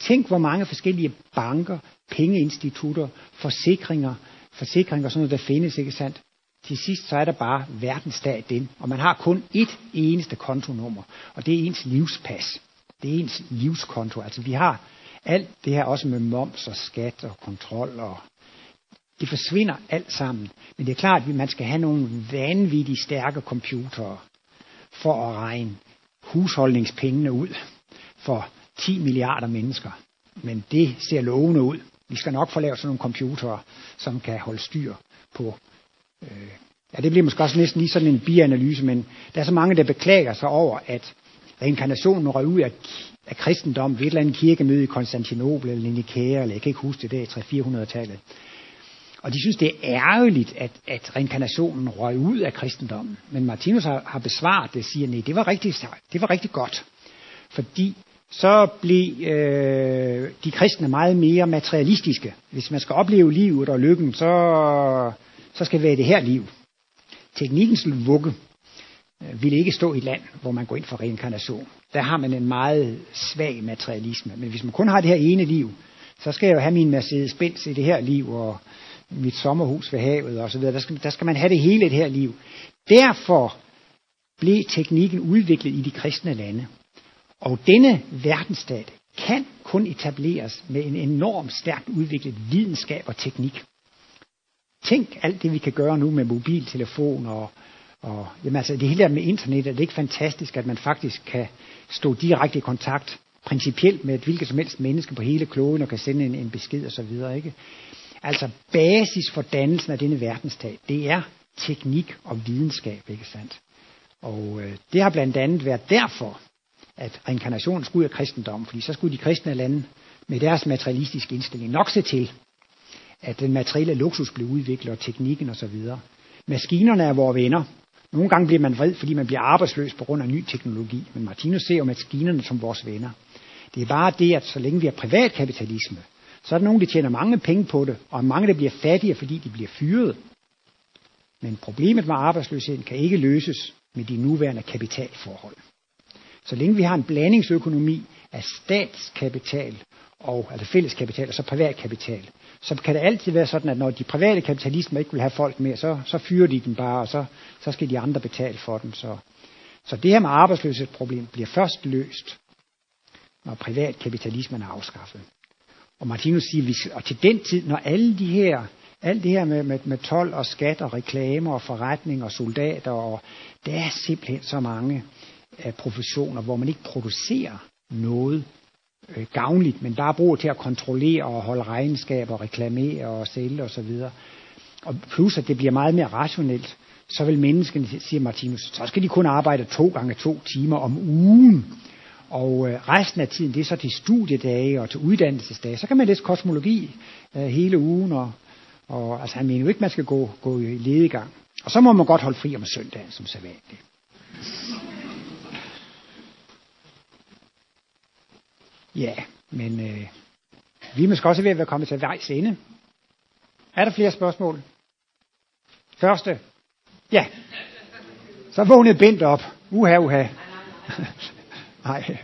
Tænk, hvor mange forskellige banker, pengeinstitutter, forsikringer, forsikringer og sådan noget, der findes, ikke sandt? Til sidst så er der bare verdensstat den, og man har kun et eneste kontonummer, og det er ens livspas. Det er ens livskonto. Altså vi har alt det her også med moms og skat og kontrol og det forsvinder alt sammen. Men det er klart, at man skal have nogle vanvittigt stærke computere for at regne husholdningspengene ud for 10 milliarder mennesker. Men det ser lovende ud. Vi skal nok få lavet sådan nogle computere, som kan holde styr på. Øh, ja, det bliver måske også næsten lige sådan en bianalyse, men der er så mange, der beklager sig over, at reinkarnationen røg ud af, af kristendom ved et eller andet kirkemøde i Konstantinopel eller Nikæa, eller jeg kan ikke huske det der i 300-400-tallet. Og de synes, det er ærgerligt, at, at reinkarnationen røg ud af kristendommen. Men Martinus har, har besvaret det og siger, nej, det var rigtig, det var rigtig godt. Fordi så blev øh, de kristne meget mere materialistiske. Hvis man skal opleve livet og lykken, så, så skal det være det her liv. Teknikkens vugge Øh, ville ikke stå i et land, hvor man går ind for reinkarnation. der har man en meget svag materialisme. Men hvis man kun har det her ene liv, så skal jeg jo have min Mercedes-Benz i det her liv, og mit sommerhus ved havet og så videre. Der skal, der skal man have det hele i det her liv. Derfor blev teknikken udviklet i de kristne lande. Og denne verdensstat kan kun etableres med en enormt stærkt udviklet videnskab og teknik. Tænk alt det, vi kan gøre nu med mobiltelefoner og, og jamen altså det hele der med internet, er det ikke fantastisk, at man faktisk kan stå direkte i kontakt principielt med et hvilket som helst menneske på hele kloden og kan sende en, en besked og så videre, ikke? Altså basis for dannelsen af denne verdensstat, det er teknik og videnskab, ikke sandt? Og øh, det har blandt andet været derfor, at reinkarnationen skulle ud af kristendommen, fordi så skulle de kristne lande med deres materialistiske indstilling nok se til, at den materielle luksus blev udviklet, og teknikken osv. Maskinerne er vores venner. Nogle gange bliver man vred, fordi man bliver arbejdsløs på grund af ny teknologi, men Martinus ser jo maskinerne som vores venner. Det er bare det, at så længe vi har privatkapitalisme, så er der nogen, der tjener mange penge på det, og mange, der bliver fattige, fordi de bliver fyret. Men problemet med arbejdsløsheden kan ikke løses med de nuværende kapitalforhold. Så længe vi har en blandingsøkonomi af statskapital og altså fælleskapital og så privatkapital, så kan det altid være sådan, at når de private kapitalister ikke vil have folk mere, så, så fyrer de dem bare, og så, så skal de andre betale for dem. Så, så det her med arbejdsløshedsproblem bliver først løst, når privatkapitalismen er afskaffet. Og Martinus siger, og til den tid, når alle de her, alt det her med, med, med tolv og skat og reklamer og forretning og soldater, og der er simpelthen så mange af professioner, hvor man ikke producerer noget øh, gavnligt, men bare bruger til at kontrollere og holde regnskab og reklamere og sælge osv. Og, og plus, at det bliver meget mere rationelt, så vil menneskene, siger Martinus, så skal de kun arbejde to gange to timer om ugen. Og øh, resten af tiden, det er så til studiedage og til uddannelsesdage. Så kan man læse kosmologi øh, hele ugen, og, og altså, han mener jo ikke, man skal gå, gå i ledegang. Og så må man godt holde fri om søndagen, som sædvanligt. Ja, men øh, vi er måske også ved at være kommet til vejs ende. Er der flere spørgsmål? Første? Ja. Så vågnede Bent op. Uha, uha. [LAUGHS] Nej.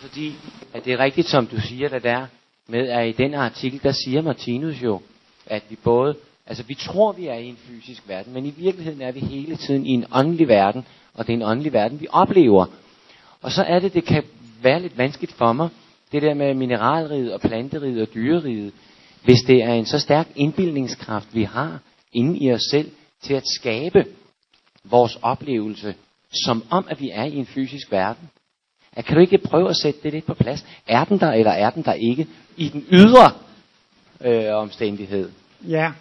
Fordi at det er rigtigt, som du siger, det der med, at i den artikel, der siger Martinus jo, at vi både, altså vi tror, vi er i en fysisk verden, men i virkeligheden er vi hele tiden i en åndelig verden, og det er en åndelig verden, vi oplever. Og så er det, det kan være lidt vanskeligt for mig, det der med mineralriget og planteriget og dyreriget, hvis det er en så stærk indbildningskraft, vi har inde i os selv, til at skabe vores oplevelse, som om, at vi er i en fysisk verden. At kan du ikke prøve at sætte det lidt på plads? Er den der, eller er den der ikke? I den ydre øh, omstændighed. Ja.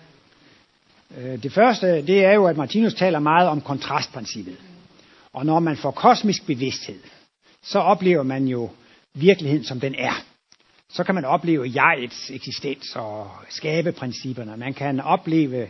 Øh, det første, det er jo, at Martinus taler meget om kontrastprincippet. Og når man får kosmisk bevidsthed, så oplever man jo virkeligheden, som den er. Så kan man opleve jegets eksistens og skabeprincipperne. Man kan opleve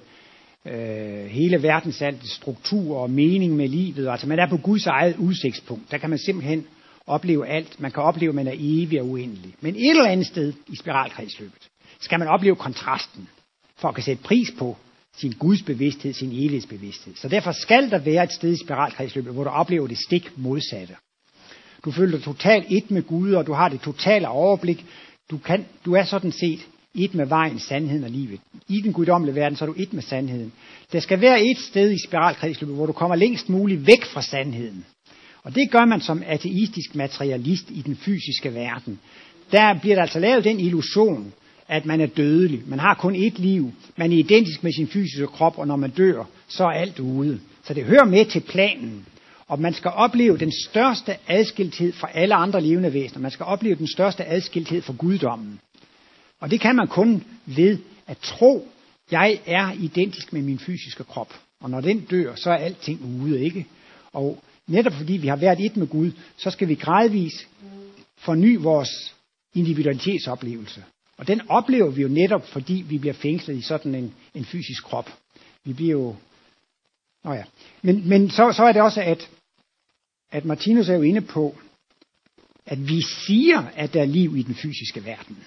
øh, hele verdens alt struktur og mening med livet. Altså man er på Guds eget udsigtspunkt. Der kan man simpelthen opleve alt. Man kan opleve, at man er evig og uendelig. Men et eller andet sted i spiralkredsløbet skal man opleve kontrasten, for at kan sætte pris på sin Guds bevidsthed, sin evighedsbevidsthed. Så derfor skal der være et sted i spiralkredsløbet, hvor du oplever det stik modsatte. Du føler dig totalt et med Gud, og du har det totale overblik. Du, kan, du er sådan set et med vejen, sandheden og livet. I den guddommelige verden, så er du et med sandheden. Der skal være et sted i spiralkredsløbet, hvor du kommer længst muligt væk fra sandheden. Og det gør man som ateistisk materialist i den fysiske verden. Der bliver der altså lavet den illusion, at man er dødelig. Man har kun ét liv. Man er identisk med sin fysiske krop, og når man dør, så er alt ude. Så det hører med til planen. Og man skal opleve den største adskilthed fra alle andre levende væsener. Man skal opleve den største adskilthed fra guddommen. Og det kan man kun ved at tro, jeg er identisk med min fysiske krop. Og når den dør, så er alting ude, ikke? Og netop fordi vi har været et med Gud, så skal vi gradvist forny vores individualitetsoplevelse. Og den oplever vi jo netop, fordi vi bliver fængslet i sådan en, en fysisk krop. Vi bliver jo... Nå ja. Men, men så, så er det også, at, at Martinus er jo inde på, at vi siger, at der er liv i den fysiske verden.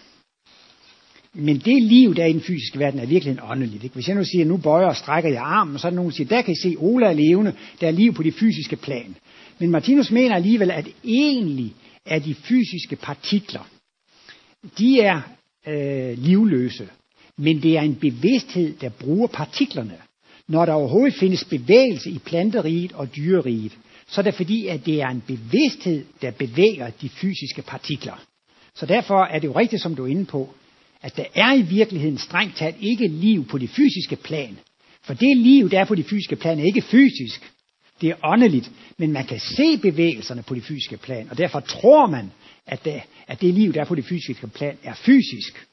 Men det liv, der er i den fysiske verden, er virkelig en åndeligt. Ikke? Hvis jeg nu siger, nu bøjer og strækker jeg armen, så er der nogen, der siger, der kan I se, Ola er levende, der er liv på det fysiske plan. Men Martinus mener alligevel, at egentlig er de fysiske partikler, de er øh, livløse, men det er en bevidsthed, der bruger partiklerne. Når der overhovedet findes bevægelse i planteriget og dyreriget, så er det fordi, at det er en bevidsthed, der bevæger de fysiske partikler. Så derfor er det jo rigtigt, som du er inde på, at der er i virkeligheden strengt taget ikke liv på det fysiske plan. For det liv, der er på det fysiske plan, er ikke fysisk. Det er åndeligt, men man kan se bevægelserne på det fysiske plan, og derfor tror man, at det, at det liv, der er på det fysiske plan, er fysisk.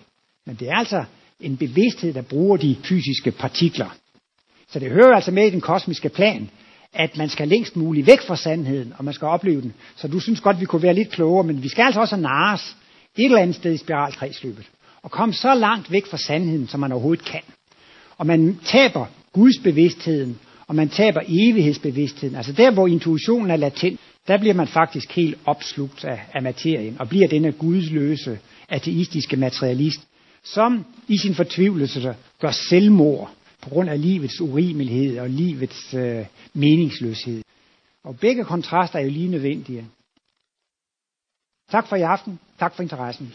Men det er altså en bevidsthed, der bruger de fysiske partikler. Så det hører altså med i den kosmiske plan, at man skal længst muligt væk fra sandheden, og man skal opleve den. Så du synes godt, vi kunne være lidt klogere, men vi skal altså også nares et eller andet sted i spiralkredsløbet. Og komme så langt væk fra sandheden, som man overhovedet kan. Og man taber Guds bevidstheden, og man taber evighedsbevidstheden. Altså der, hvor intuitionen er latent, der bliver man faktisk helt opslugt af, af materien, og bliver denne gudsløse, ateistiske materialist, som i sin fortvivlelse gør selvmord på grund af livets urimelighed og livets øh, meningsløshed. Og begge kontraster er jo lige nødvendige. Tak for i aften. Tak for interessen.